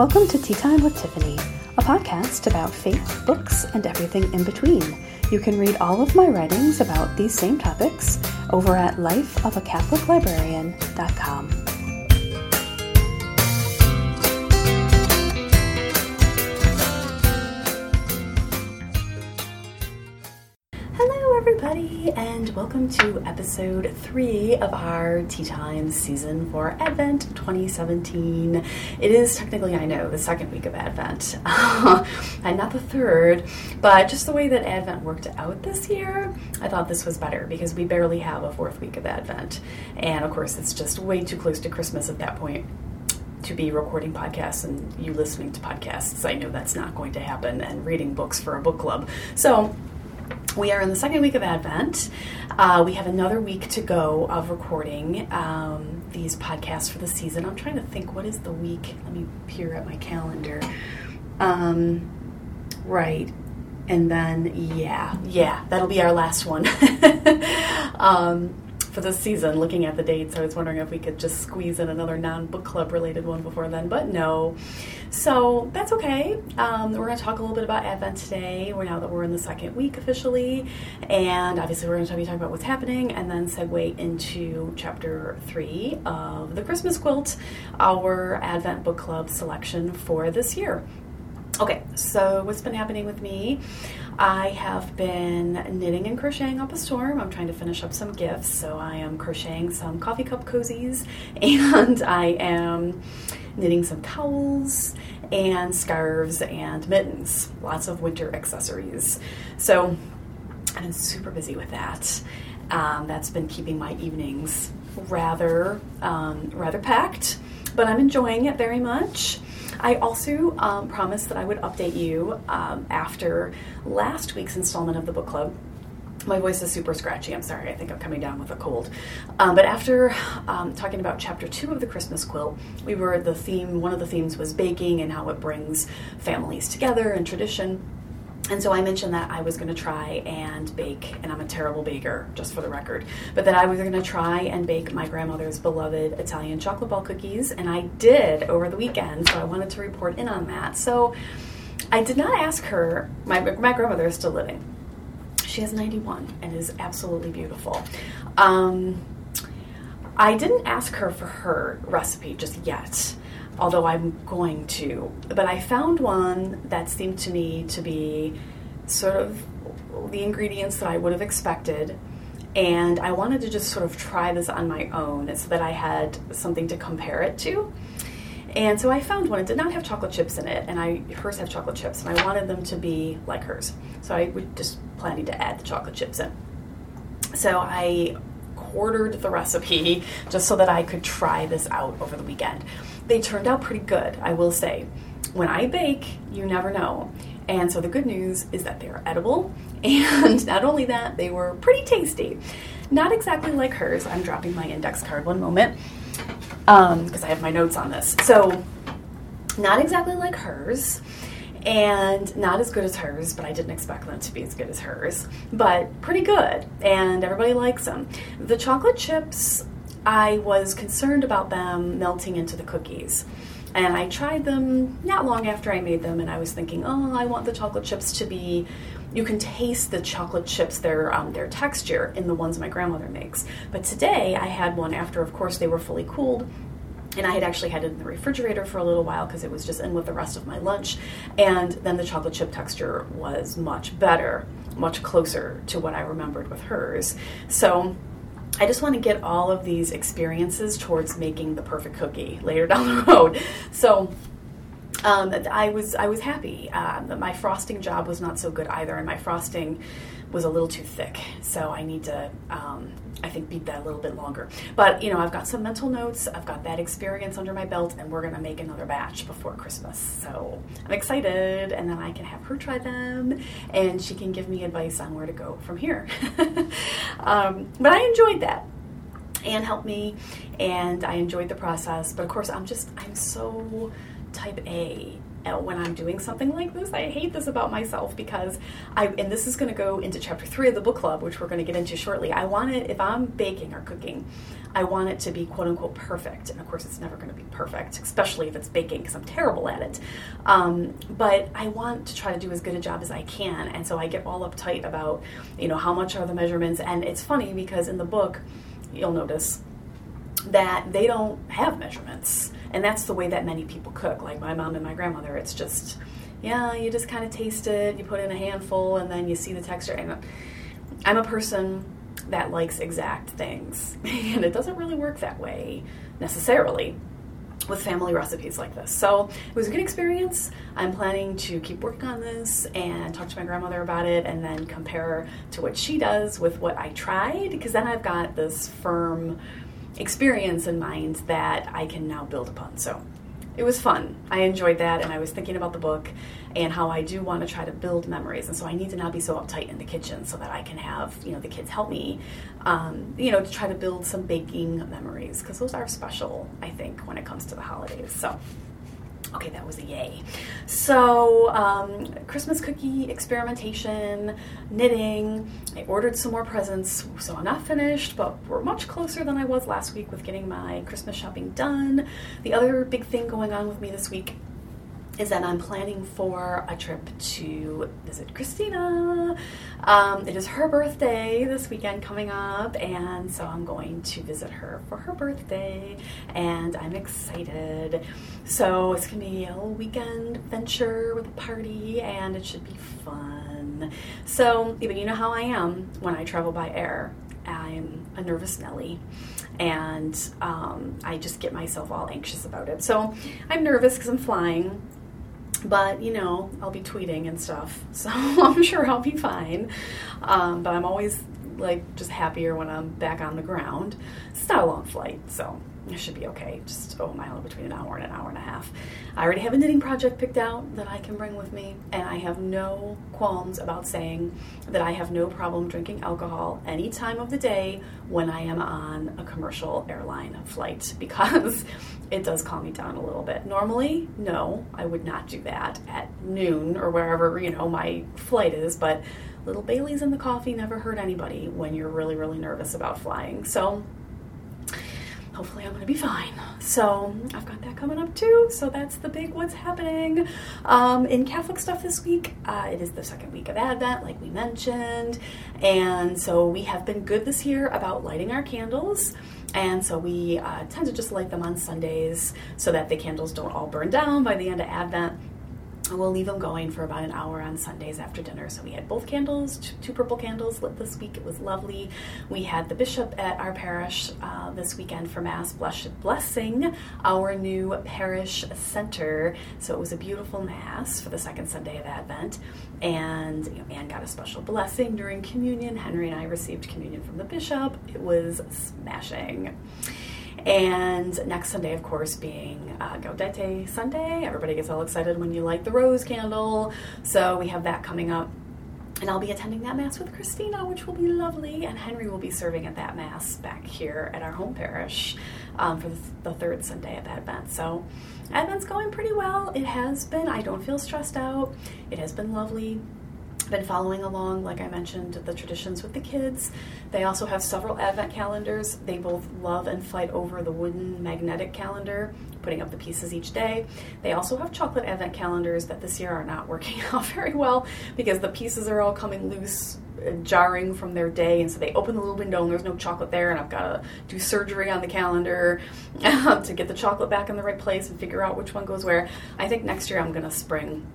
Welcome to Tea Time with Tiffany, a podcast about faith, books, and everything in between. You can read all of my writings about these same topics over at lifeofacatholiclibrarian.com. to episode three of our Tea Time season for Advent 2017. It is technically, I know, the second week of Advent, and not the third, but just the way that Advent worked out this year, I thought this was better because we barely have a fourth week of Advent. And of course, it's just way too close to Christmas at that point to be recording podcasts and you listening to podcasts. I know that's not going to happen, and reading books for a book club. So, we are in the second week of Advent. Uh, we have another week to go of recording um, these podcasts for the season. I'm trying to think what is the week. Let me peer at my calendar. Um, right. And then, yeah, yeah, that'll be our last one. um, for this season, looking at the dates, I was wondering if we could just squeeze in another non book club related one before then, but no. So that's okay. Um, we're going to talk a little bit about Advent today. We're now that we're in the second week officially, and obviously we're going to be talking about what's happening, and then segue into chapter three of the Christmas Quilt, our Advent book club selection for this year. Okay, so what's been happening with me? I have been knitting and crocheting up a storm. I'm trying to finish up some gifts, so I am crocheting some coffee cup cozies and I am knitting some towels and scarves and mittens. Lots of winter accessories. So I've been super busy with that. Um, that's been keeping my evenings rather um, rather packed, but I'm enjoying it very much. I also um, promised that I would update you um, after last week's installment of the book club. My voice is super scratchy. I'm sorry. I think I'm coming down with a cold. Um, but after um, talking about chapter two of the Christmas quilt, we were the theme. One of the themes was baking and how it brings families together and tradition. And so I mentioned that I was going to try and bake, and I'm a terrible baker, just for the record, but that I was going to try and bake my grandmother's beloved Italian chocolate ball cookies, and I did over the weekend, so I wanted to report in on that. So I did not ask her, my, my grandmother is still living. She is 91 and is absolutely beautiful. Um, I didn't ask her for her recipe just yet although I'm going to. But I found one that seemed to me to be sort of the ingredients that I would have expected. And I wanted to just sort of try this on my own so that I had something to compare it to. And so I found one. It did not have chocolate chips in it, and I hers have chocolate chips, and I wanted them to be like hers. So I was just planning to add the chocolate chips in. So I quartered the recipe just so that I could try this out over the weekend they turned out pretty good, I will say. When I bake, you never know. And so the good news is that they are edible, and not only that, they were pretty tasty. Not exactly like hers. I'm dropping my index card one moment because um, I have my notes on this. So, not exactly like hers, and not as good as hers, but I didn't expect them to be as good as hers. But pretty good, and everybody likes them. The chocolate chips I was concerned about them melting into the cookies. And I tried them not long after I made them, and I was thinking, oh, I want the chocolate chips to be. You can taste the chocolate chips, their um, their texture in the ones my grandmother makes. But today I had one after, of course, they were fully cooled, and I had actually had it in the refrigerator for a little while because it was just in with the rest of my lunch. And then the chocolate chip texture was much better, much closer to what I remembered with hers. So I just want to get all of these experiences towards making the perfect cookie later down the road. So um, I was I was happy. Uh, my frosting job was not so good either, and my frosting was a little too thick. So I need to um, I think beat that a little bit longer. But you know I've got some mental notes. I've got that experience under my belt, and we're gonna make another batch before Christmas. So I'm excited, and then I can have her try them, and she can give me advice on where to go from here. um, but I enjoyed that. and helped me, and I enjoyed the process. But of course, I'm just I'm so type A when I'm doing something like this. I hate this about myself because I, and this is going to go into chapter three of the book club, which we're going to get into shortly. I want it, if I'm baking or cooking, I want it to be quote unquote perfect. And of course, it's never going to be perfect, especially if it's baking because I'm terrible at it. Um, but I want to try to do as good a job as I can. And so I get all uptight about, you know, how much are the measurements. And it's funny because in the book, you'll notice that they don't have measurements. And that's the way that many people cook. Like my mom and my grandmother, it's just, yeah, you just kind of taste it, you put in a handful, and then you see the texture. And I'm a person that likes exact things, and it doesn't really work that way necessarily with family recipes like this. So it was a good experience. I'm planning to keep working on this and talk to my grandmother about it and then compare to what she does with what I tried because then I've got this firm experience in mind that I can now build upon. So it was fun. I enjoyed that, and I was thinking about the book and how I do want to try to build memories. And so I need to not be so uptight in the kitchen so that I can have you know the kids help me, um, you know, to try to build some baking memories because those are special. I think when it comes to the holidays. So. Okay, that was a yay. So, um, Christmas cookie experimentation, knitting. I ordered some more presents, so I'm not finished, but we're much closer than I was last week with getting my Christmas shopping done. The other big thing going on with me this week is that I'm planning for a trip to visit Christina. Um, it is her birthday this weekend coming up, and so I'm going to visit her for her birthday, and I'm excited. So it's gonna be a little weekend venture with a party, and it should be fun. So, even you know how I am when I travel by air. I'm a nervous Nelly and um, I just get myself all anxious about it. So I'm nervous because I'm flying but you know i'll be tweeting and stuff. So i'm sure i'll be fine. Um, but i'm always like just happier when i'm back on the ground. It's not a long flight so it should be okay. Just oh mile between an hour and an hour and a half. I already have a knitting project picked out that i can bring with me and i have no qualms about saying that i have no problem drinking alcohol any time of the day when i am on a commercial airline flight because it does calm me down a little bit. Normally, no, I would not do that at noon or wherever, you know, my flight is, but little Bailey's in the coffee never hurt anybody when you're really, really nervous about flying. So hopefully I'm to be fine. So I've got that coming up too. So that's the big what's happening. Um, in Catholic stuff this week, uh, it is the second week of Advent, like we mentioned. And so we have been good this year about lighting our candles. And so we uh, tend to just light them on Sundays so that the candles don't all burn down by the end of Advent. We'll leave them going for about an hour on Sundays after dinner. So we had both candles, two purple candles lit this week. It was lovely. We had the bishop at our parish uh, this weekend for Mass blessing our new parish center. So it was a beautiful Mass for the second Sunday of Advent. And you know, Anne got a special blessing during communion. Henry and I received communion from the bishop. It was smashing. And next Sunday, of course, being uh, Gaudete Sunday. Everybody gets all excited when you light the rose candle. So we have that coming up. And I'll be attending that Mass with Christina, which will be lovely. And Henry will be serving at that Mass back here at our home parish um, for the, the third Sunday of Advent. So Advent's going pretty well. It has been. I don't feel stressed out. It has been lovely been following along, like I mentioned, the traditions with the kids. They also have several advent calendars. They both love and fight over the wooden magnetic calendar, putting up the pieces each day. They also have chocolate advent calendars that this year are not working out very well because the pieces are all coming loose uh, jarring from their day and so they open the little window and there's no chocolate there and I've got to do surgery on the calendar to get the chocolate back in the right place and figure out which one goes where. I think next year I'm going to spring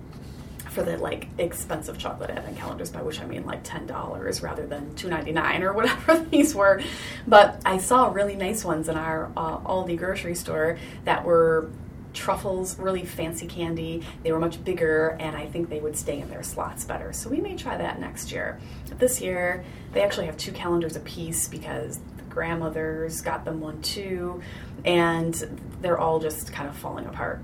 for the like expensive chocolate advent calendars, by which I mean like ten dollars rather than two ninety nine or whatever these were. But I saw really nice ones in our uh, Aldi grocery store that were truffles, really fancy candy. They were much bigger, and I think they would stay in their slots better. So we may try that next year. This year, they actually have two calendars apiece because the grandmothers got them one too, and they're all just kind of falling apart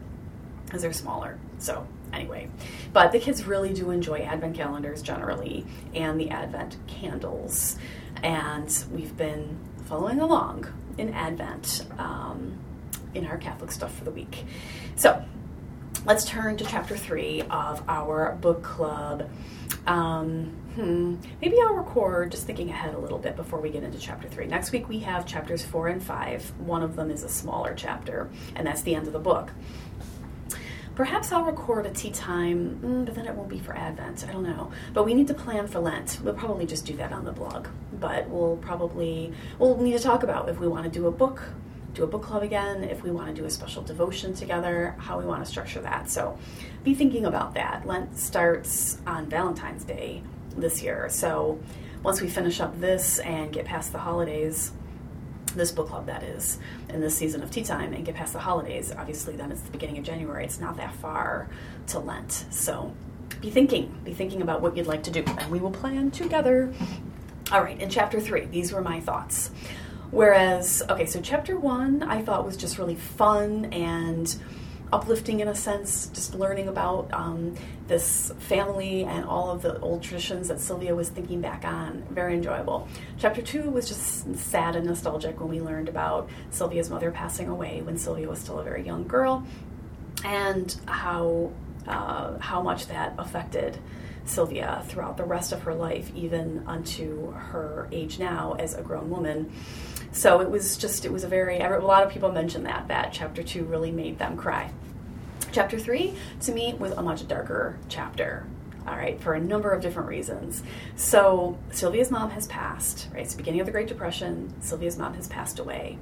because they're smaller. So anyway, but the kids really do enjoy Advent calendars generally and the Advent candles. And we've been following along in Advent um, in our Catholic stuff for the week. So, let's turn to chapter three of our book club. Um, hmm, maybe I'll record just thinking ahead a little bit before we get into chapter three. Next week we have chapters four and five. One of them is a smaller chapter, and that's the end of the book. Perhaps I'll record a tea time, mm, but then it won't be for Advent. I don't know. But we need to plan for Lent. We'll probably just do that on the blog. But we'll probably we'll need to talk about if we want to do a book, do a book club again, if we want to do a special devotion together, how we want to structure that. So be thinking about that. Lent starts on Valentine's Day this year. So once we finish up this and get past the holidays, this book club that is in this season of tea time and get past the holidays obviously then it's the beginning of january. It's not that far to lent. So be thinking be thinking about what you'd like to do and we will plan together. All right in chapter three these were my thoughts. Whereas okay so chapter one i thought was just really fun and uplifting in a sense, just learning about um, this family and all of the old traditions that Sylvia was thinking back on. Very enjoyable. Chapter two was just sad and nostalgic when we learned about Sylvia's mother passing away when Sylvia was still a very young girl, and how uh, how much that affected. Sylvia throughout the rest of her life, even unto her age now as a grown woman. So it was just, it was a very, a lot of people mentioned that, that chapter two really made them cry. Chapter three, to me, was a much darker chapter. All right, for a number of different reasons. So, Sylvia's mom has passed, right? It's the beginning of the Great Depression. Sylvia's mom has passed away.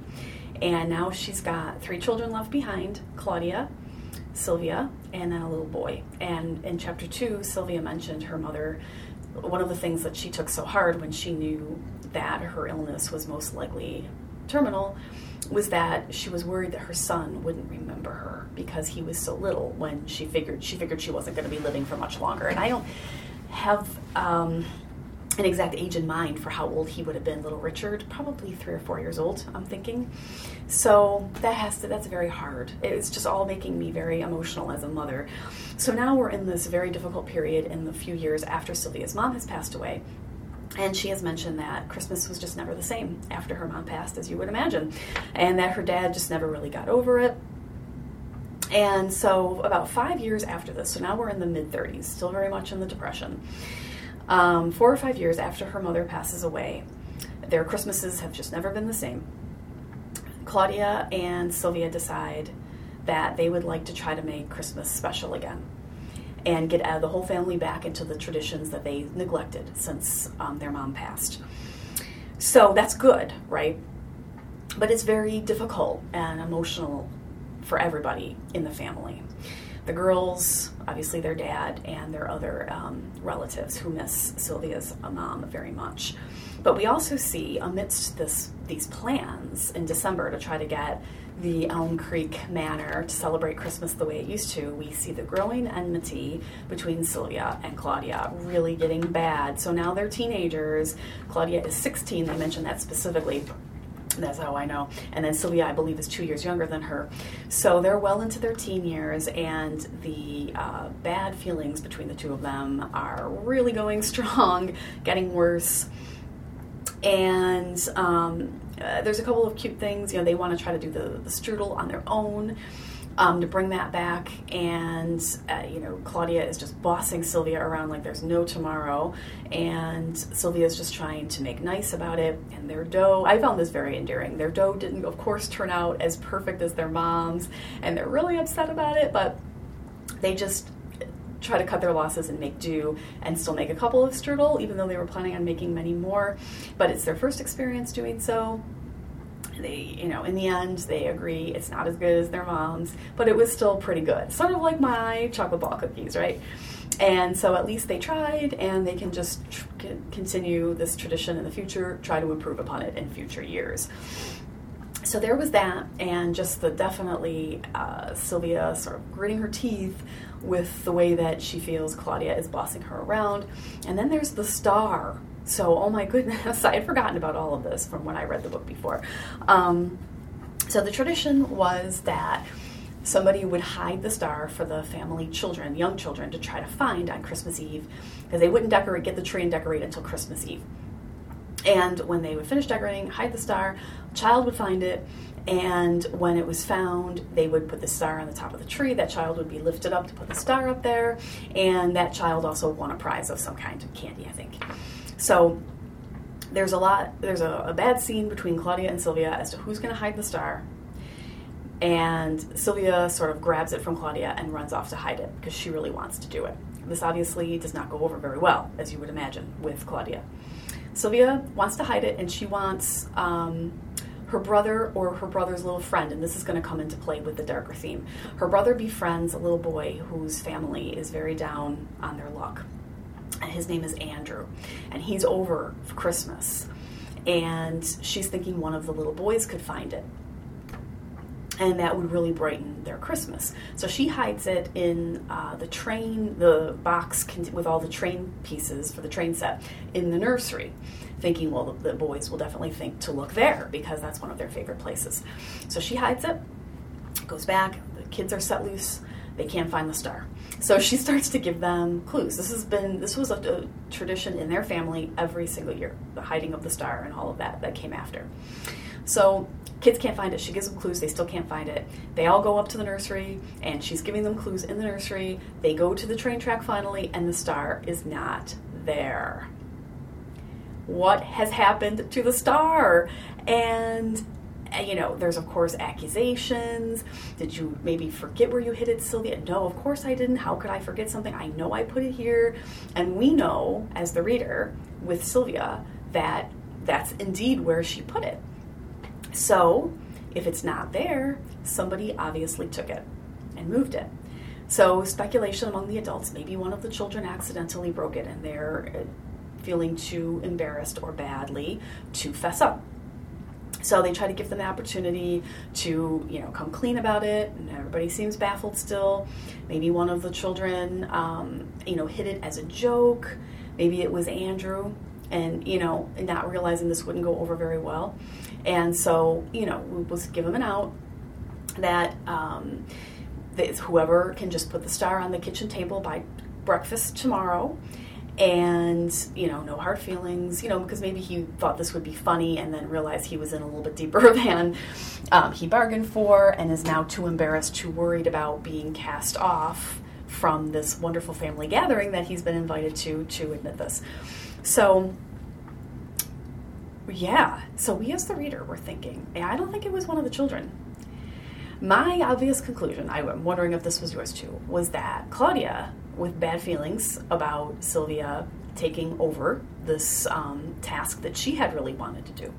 And now she's got three children left behind Claudia, Sylvia, and then a little boy. And in chapter two, Sylvia mentioned her mother. One of the things that she took so hard when she knew that her illness was most likely terminal was that she was worried that her son wouldn't remember her because he was so little when she figured she figured she wasn't going to be living for much longer. And I don't have um, an exact age in mind for how old he would have been, little Richard, probably three or four years old. I'm thinking. So that has to that's very hard. It's just all making me very emotional as a mother. So now we're in this very difficult period in the few years after Sylvia's mom has passed away and she has mentioned that Christmas was just never the same after her mom passed, as you would imagine, and that her dad just never really got over it. And so, about five years after this, so now we're in the mid 30s, still very much in the Depression. Um, four or five years after her mother passes away, their Christmases have just never been the same. Claudia and Sylvia decide that they would like to try to make Christmas special again and get uh, the whole family back into the traditions that they neglected since um, their mom passed. So that's good, right? But it's very difficult and emotional for everybody in the family. The girls, obviously their dad, and their other um, relatives who miss Sylvia's mom very much. But we also see amidst this these plans in December to try to get the Elm Creek Manor to celebrate Christmas the way it used to, we see the growing enmity between Sylvia and Claudia really getting bad. So now they're teenagers. Claudia is 16, they mentioned that specifically. That's how I know. And then Sylvia, I believe, is two years younger than her. So they're well into their teen years, and the uh, bad feelings between the two of them are really going strong, getting worse. And um, uh, there's a couple of cute things. You know, they want to try to do the, the strudel on their own. Um, to bring that back. And, uh, you know, Claudia is just bossing Sylvia around like there's no tomorrow. And Sylvia is just trying to make nice about it. And their dough, I found this very endearing. Their dough didn't, of course, turn out as perfect as their mom's. And they're really upset about it, but they just try to cut their losses and make do and still make a couple of strudel, even though they were planning on making many more. But it's their first experience doing so they, you know, in the end, they agree it's not as good as their mom's, but it was still pretty good. Sort of like my chocolate ball cookies, right? And so at least they tried, and they can just tr- continue this tradition in the future, try to improve upon it in future years. So there was that, and just the definitely uh, Sylvia sort of gritting her teeth with the way that she feels Claudia is bossing her around. And then there's the star so, oh my goodness, I had forgotten about all of this from when I read the book before. Um, so, the tradition was that somebody would hide the star for the family children, young children, to try to find on Christmas Eve because they wouldn't decorate, get the tree and decorate until Christmas Eve. And when they would finish decorating, hide the star, child would find it, And when it was found, they would put the star on the top of the tree. That child would be lifted up to put the star up there. And that child also won a prize of some kind of candy, I think. So there's a lot, there's a, a bad scene between Claudia and Sylvia as to who's going to hide the star. And Sylvia sort of grabs it from Claudia and runs off to hide it because she really wants to do it. This obviously does not go over very well, as you would imagine, with Claudia. Sylvia wants to hide it and she wants um, her brother or her brother's little friend, and this is going to come into play with the darker theme. Her brother befriends a little boy whose family is very down on their luck. And his name is Andrew, and he's over for Christmas. And she's thinking one of the little boys could find it and that would really brighten their Christmas. So she hides it in uh, the train, the box with all the train pieces for the train set in the nursery, thinking, well, the, the boys will definitely think to look there because that's one of their favorite places. So she hides it, goes back, the kids are set loose, they can't find the star. So she starts to give them clues. This has been this was a, a, tradition in their family every single year, the hiding of the star and all of that that came after. So Kids can't find it. She gives them clues. They still can't find it. They all go up to the nursery, and she's giving them clues in the nursery. They go to the train track finally, and the star is not there. What has happened to the star? And eh, you know, there's of course accusations. Did you maybe forget where you hid it, Sylvia? No, of course I didn't. How could I forget something? I know I put it here. And we know, as the reader, with Sylvia, that that's indeed where she put it. So, if it's not there, somebody obviously took it and moved it. So, speculation among the adults maybe one of the children accidentally broke it and they're uh, feeling too embarrassed or badly to fess up. So they try to give them the opportunity to, you know, come clean about it, and everybody seems baffled still. Maybe one of the children, um, you know, hid it as a joke. Maybe it was Andrew, and you know, not realizing this wouldn't go over very well. And so, you know, we was give them an out that um, that whoever can just put the star on the kitchen table by breakfast tomorrow. And you know no hard feelings you know because maybe he thought this would be funny and then realized he was in a little bit deeper than um, he bargained for and is now too embarrassed too worried about being cast off from this wonderful family gathering that he's been invited to to admit this. So yeah. So we, as the reader, were thinking, I don't think it was one of the children. My obvious conclusion, I'm wondering if this was yours too, was that Claudia, with bad feelings about Sylvia taking over this um, task that she had really wanted to do,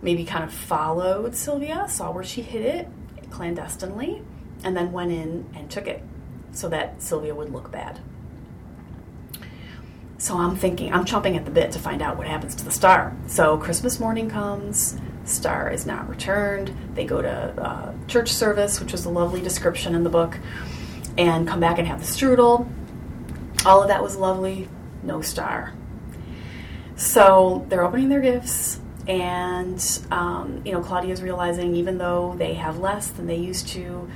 maybe kind of followed Sylvia, saw where she hid it clandestinely, and then went in and took it so that Sylvia would look bad. So I'm thinking, I'm chomping at the bit to find out what happens to the star. So Christmas morning comes, star is not returned. They go to uh, church service, which was a lovely description in the book, and come back and have the strudel. All of that was lovely. No star. So they're opening their gifts, and um, you know Claudia's realizing even though they have less than they used to,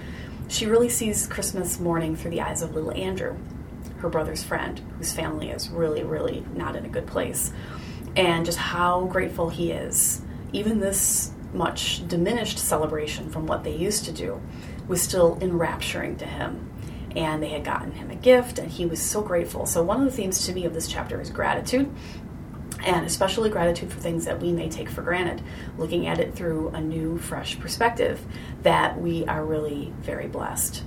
she really sees Christmas morning through the eyes of little Andrew her brother's friend, whose family is really, really not in a good place, and just how grateful he is. Even this much diminished celebration from what they used to do was still enrapturing to him. And they had gotten him a gift, and he was so grateful. So, one of the themes to me of this chapter is gratitude, and especially gratitude for things that we may take for granted, looking at it through a new, fresh perspective that we are really very blessed.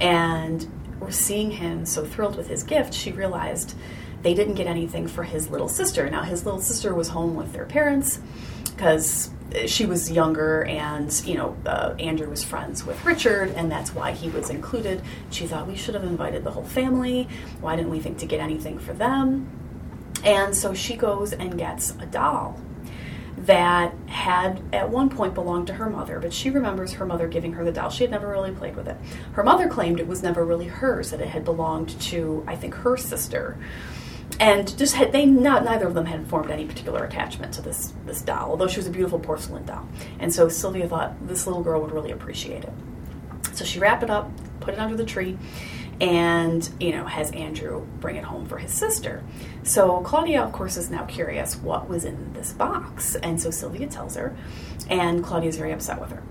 And were seeing him so thrilled with his gift, she realized they didn't get anything for his little sister. Now, his little sister was home with their parents because she was younger and you know uh, andrew was friends with richard and that's why he was included. She thought we should have invited the whole family. Why didn't we think to get anything for them? And so she goes and gets a doll that had at one point belonged to her mother, but she remembers her mother giving her the doll. She had never really played with it. Her mother claimed it was never really hers, that it had belonged to, I think, her sister. And just had they not neither of them had formed any particular attachment to this this doll, although she was a beautiful porcelain doll. And so Sylvia thought this little girl would really appreciate it. So she wrapped it up, put it under the tree, and you know has Andrew bring it home for his sister. So Claudia, of course, is now curious what was in this box, and so Sylvia tells her, and Claudia is very upset with her.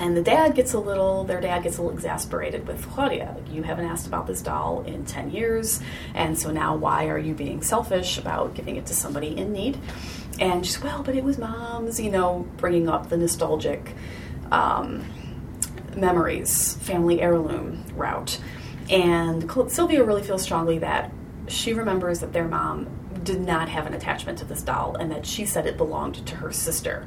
And the dad gets a little, their dad gets a little exasperated with Claudia. Like, you haven't asked about this doll in 10 years, and so now why are you being selfish about giving it to somebody in need? And she's, well, but it was mom's, you know, bringing up the nostalgic um, memories, family heirloom route. And Sylvia really feels strongly that she remembers that their mom did not have an attachment to this doll and that she said it belonged to her sister.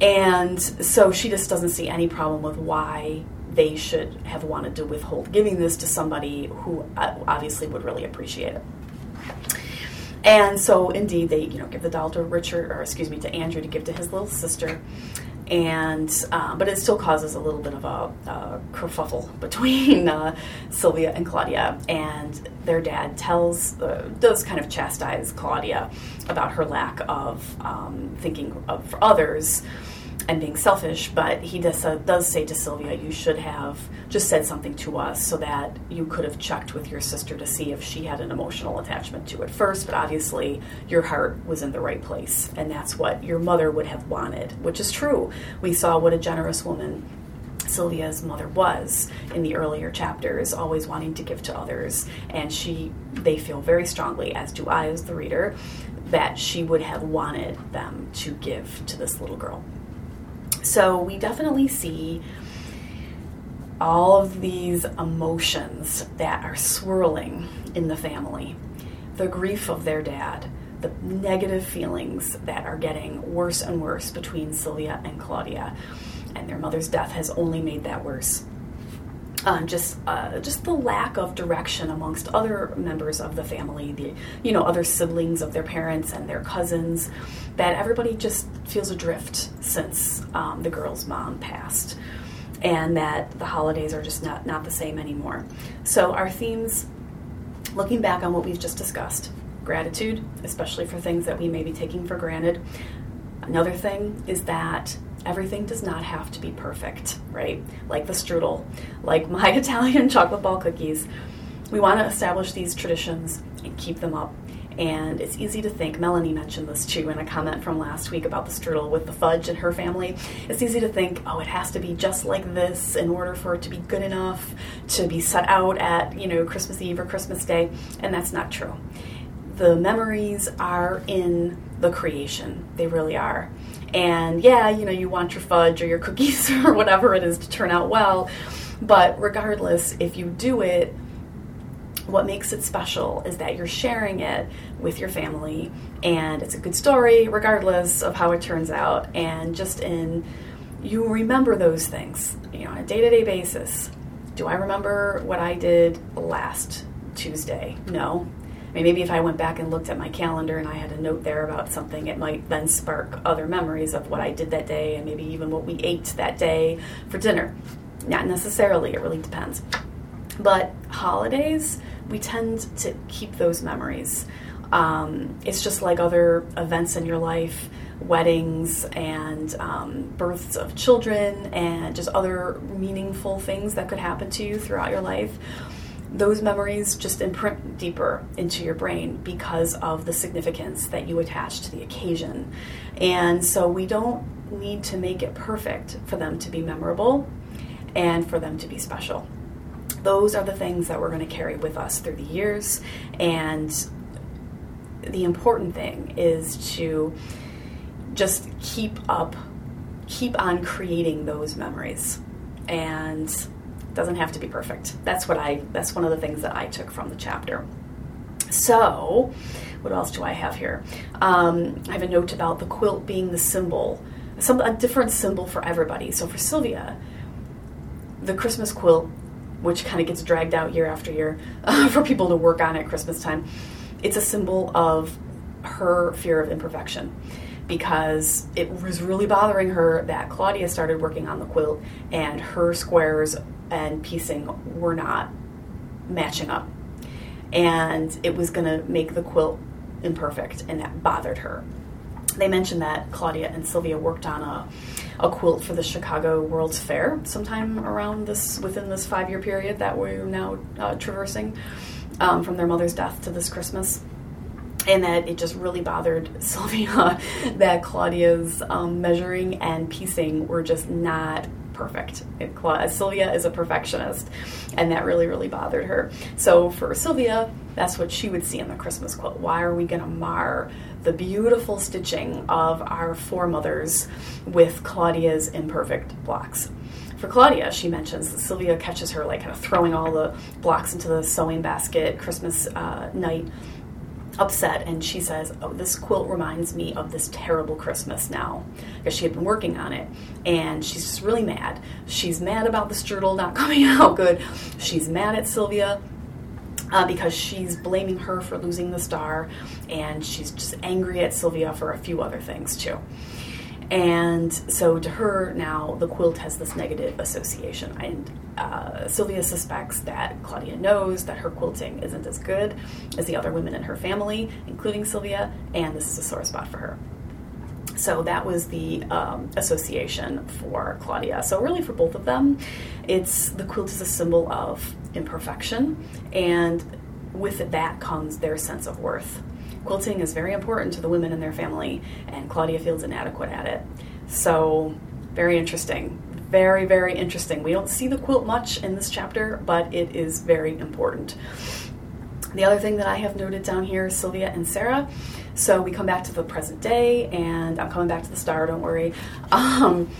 And so she just doesn't see any problem with why they should have wanted to withhold giving this to somebody who uh, obviously would really appreciate it. And so, indeed, they you know give the doll to Richard, or excuse me, to Andrew to give to his little sister and uh, but it still causes a little bit of a, a kerfuffle between uh, Sylvia and Claudia, and their dad tells uh, does kind of chastise Claudia about her lack of um, thinking of others and being selfish, but he does, uh, does say to Sylvia, you should have just said something to us so that you could have checked with your sister to see if she had an emotional attachment to it first. But obviously, your heart was in the right place, and that's what your mother would have wanted, which is true. We saw what a generous woman Sylvia's mother was in the earlier chapters, always wanting to give to others, and she they feel very strongly, as do I as the reader, that she would have wanted them to give to this little girl. So we definitely see all of these emotions that are swirling in the family the grief of their dad, the negative feelings that are getting worse and worse between Celia and Claudia, and their mother's death has only made that worse. Uh, just uh, just the lack of direction amongst other members of the family, the you know other siblings of their parents and their cousins, that everybody just feels adrift since um, the girl's mom passed, and that the holidays are just not not the same anymore. So our themes, looking back on what we've just discussed, gratitude, especially for things that we may be taking for granted. Another thing is that everything does not have to be perfect, right? Like the strudel, like my Italian chocolate ball cookies. We want to establish these traditions and keep them up. And it's easy to think, Melanie mentioned this too in a comment from last week about the strudel with the fudge and her family. It's easy to think, oh, it has to be just like this in order for it to be good enough to be set out at, you know, Christmas Eve or Christmas Day. And that's not true. The memories are in the creation, they really are. And yeah, you know, you want your fudge or your cookies or whatever it is to turn out well. But regardless, if you do it, what makes it special is that you're sharing it with your family. And it's a good story regardless of how it turns out. And just in you remember those things you know on a day-to-day basis. Do i remember what i did last tuesday? No I mean, maybe if I went back and looked at my calendar and I had a note there about something, it might then spark other memories of what I did that day and maybe even what we ate that day for dinner. Not necessarily, it really depends. But holidays, we tend to keep those memories. Um, it's just like other events in your life weddings and um, births of children and just other meaningful things that could happen to you throughout your life those memories just imprint deeper into your brain because of the significance that you attach to the occasion. And so we don't need to make it perfect for them to be memorable and for them to be special. Those are the things that we're going to carry with us through the years. And the important thing is to just keep up, keep on creating those memories. And doesn't have to be perfect. That's what I that's one of the things that I took from the chapter. So, what else do I have here? Um, I have a note about the quilt being the symbol, some a different symbol for everybody. So for Sylvia, the Christmas quilt, which kind of gets dragged out year after year for people to work on at Christmas time, it's a symbol of her fear of imperfection because it was really bothering her that Claudia started working on the quilt and her squares and piecing were not matching up. And it was going to make the quilt imperfect, and that bothered her. They mentioned that Claudia and Sylvia worked on a, a quilt for the Chicago World's Fair sometime around this within this five year period that we're now uh, traversing um, from their mother's death to this Christmas and that it just really bothered Sylvia that Claudia's um, measuring and piecing were just not perfect. It, Sylvia is a perfectionist, and that really, really bothered her. So for Sylvia, that's what she would see in the Christmas quilt. Why are we going to mar the beautiful stitching of our foremothers with Claudia's imperfect blocks? For Claudia, she mentions that Sylvia catches her like kind of throwing all the blocks into the sewing basket Christmas uh, night upset and she says, Oh, this quilt reminds me of this terrible Christmas now. Because she had been working on it. And she's just really mad. She's mad about the strudel not coming out good. She's mad at Sylvia. Uh, because she's blaming her for losing the star, and she's just angry at Sylvia for a few other things too. And so to her now, the quilt has this negative association. And uh, Sylvia suspects that Claudia knows that her quilting isn't as good as the other women in her family, including Sylvia, and this is a sore spot for her. So that was the um, association for Claudia. So really, for both of them, it's the quilt is a symbol of imperfection, and with that comes their sense of worth. Quilting is very important to the women in their family, and Claudia feels inadequate at it. So, very interesting. Very, very interesting. We don't see the quilt much in this chapter, but it is very important. The other thing that I have noted down here is Sylvia and Sarah. So we come back to the present day, and I'm coming back to the star, don't worry. Um,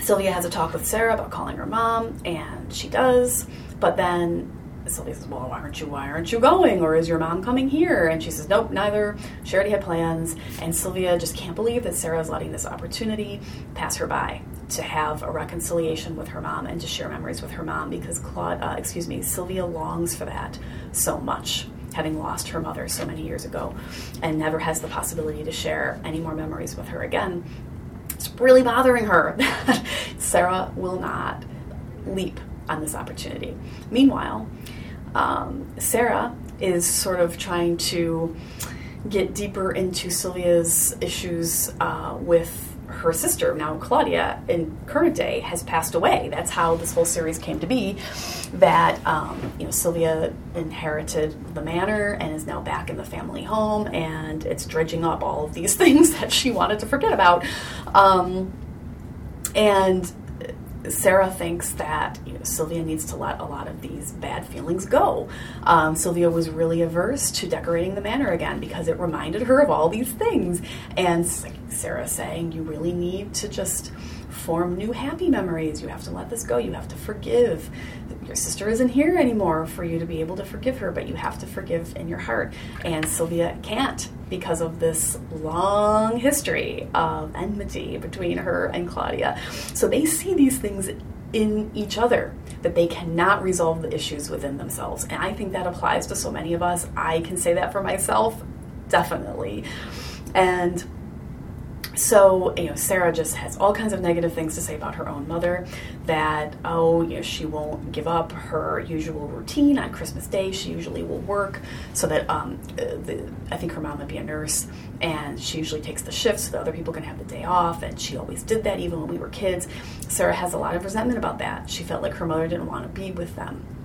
Sylvia has a talk with Sarah about calling her mom, and she does. But then Sylvia says, "Well, why aren't you? Why aren't you going? Or is your mom coming here?" And she says, "Nope, neither." She already had plans, and Sylvia just can't believe that Sarah is letting this opportunity pass her by to have a reconciliation with her mom and to share memories with her mom because Claude, uh, excuse me, Sylvia longs for that so much, having lost her mother so many years ago, and never has the possibility to share any more memories with her again. It's really bothering her that Sarah will not leap on this opportunity. Meanwhile, um, Sarah is sort of trying to get deeper into Sylvia's issues uh, with her sister. Now, Claudia, in current day, has passed away. That's how this whole series came to be. That um, you know, Sylvia inherited the manor and is now back in the family home, and it's dredging up all of these things that she wanted to forget about. Um, and Sarah thinks that you know, Sylvia needs to let a lot of these bad feelings go. Um, Sylvia was really averse to decorating the manor again because it reminded her of all these things. And Sarah saying, you really need to just form new happy memories. You have to let this go. You have to forgive. Your sister isn't here anymore for you to be able to forgive her, but you have to forgive in your heart. And Sylvia can't because of this long history of enmity between her and Claudia. So they see these things in each other that they cannot resolve the issues within themselves. And I think that applies to so many of us. I can say that for myself, definitely. And so, you know, Sarah just has all kinds of negative things to say about her own mother. That, oh, you know, she won't give up her usual routine on Christmas Day. She usually will work so that, um, the, I think her mom would be a nurse, and she usually takes the shift so that other people can have the day off, and she always did that even when we were kids. Sarah has a lot of resentment about that. She felt like her mother didn't want to be with them.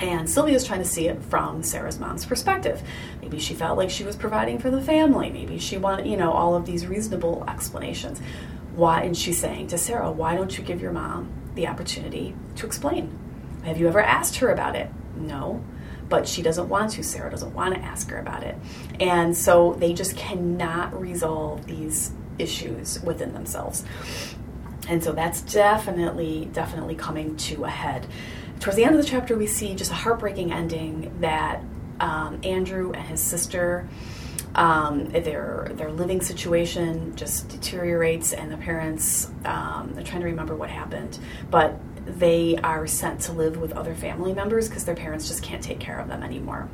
And Sylvia's trying to see it from Sarah's mom's perspective. Maybe she felt like she was providing for the family. Maybe she wanted, you know, all of these reasonable explanations. Why? And she's saying to Sarah, why don't you give your mom the opportunity to explain? Have you ever asked her about it? No. But she doesn't want to. Sarah doesn't want to ask her about it. And so they just cannot resolve these issues within themselves. And so that's definitely, definitely coming to a head towards the end of the chapter, we see just a heartbreaking ending that um, Andrew and his sister, um, their their living situation just deteriorates, and the parents um, are trying to remember what happened, but they are sent to live with other family members because their parents just can't take care of them anymore.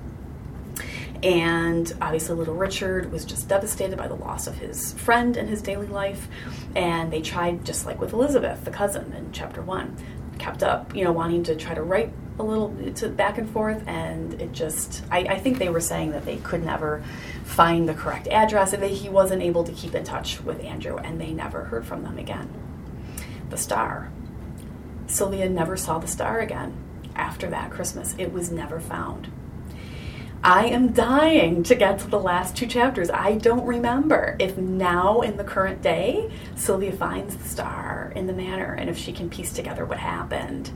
And obviously, little Richard was just devastated by the loss of his friend in his daily life. And they tried, just like with Elizabeth, the cousin in chapter one, kept up, you know, wanting to try to write a little to back and forth, and it just I, I think they were saying that they could never find the correct address, and that he wasn't able to keep in touch with Andrew, and they never heard from them again. The star. Sylvia never saw the star again after that Christmas. It was never found. I am dying to get to the last two chapters. I don't remember if now in the current day Sylvia finds the star in the manor and if she can piece together what happened.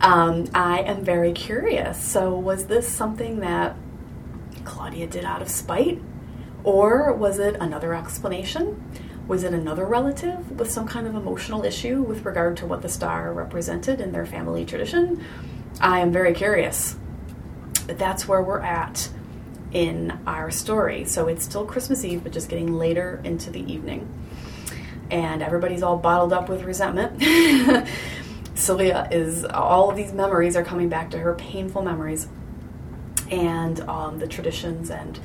Um, I am very curious. So, was this something that Claudia did out of spite? Or was it another explanation? Was it another relative with some kind of emotional issue with regard to what the star represented in their family tradition? I am very curious. But that's where we're at in our story. So it's still Christmas Eve, but just getting later into the evening. And everybody's all bottled up with resentment. Sylvia is, all of these memories are coming back to her, painful memories, and um, the traditions and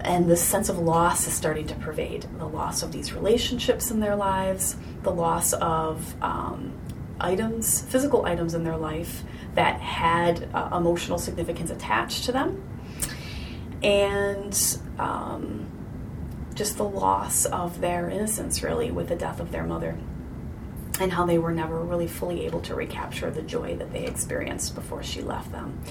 and the sense of loss is starting to pervade the loss of these relationships in their lives, the loss of um, items, physical items in their life that had uh, emotional significance attached to them, and um, just the loss of their innocence, really, with the death of their mother. And how they were never really fully able to recapture the joy that they experienced before she left them.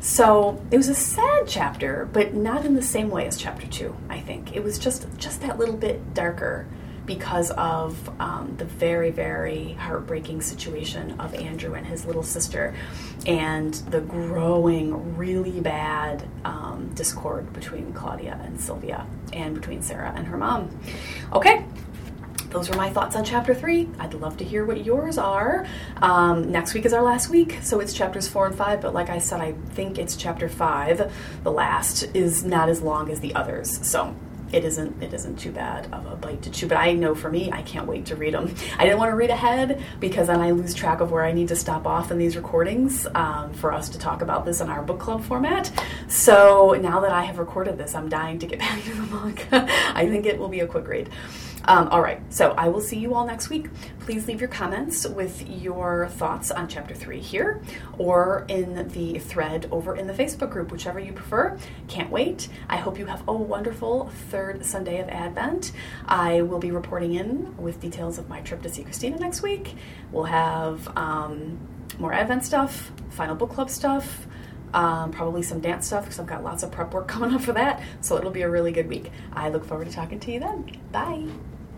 So it was a sad chapter, but not in the same way as chapter two. I think it was just just that little bit darker because of um, the very very heartbreaking situation of Andrew and his little sister, and the growing really bad um, discord between Claudia and Sylvia, and between Sarah and her mom. Okay, those were my thoughts on chapter three. I'd love to hear what yours are. Um, next week is our last week, so it's chapters four and five. But like I said, I think it's chapter five. The last is not as long as the others, so it isn't it isn't too bad of a bite to chew. But i know for me i can't wait to read them i didn't want to read ahead because then i lose track of where i need to stop off in these recordings um, for us to talk about this in our book club format. So now that i have recorded this i'm dying to get back to the book i think it will be a quick read um, all right, so I will see you all next week. Please leave your comments with your thoughts on chapter three here or in the thread over in the Facebook group, whichever you prefer. Can't wait. I hope you have a wonderful third Sunday of Advent. I will be reporting in with details of my trip to see Christina next week. We'll have um, more Advent stuff, final book club stuff. Um, probably some dance stuff because I've got lots of prep work coming up for that. So it'll be a really good week. I look forward to talking to you then. Bye.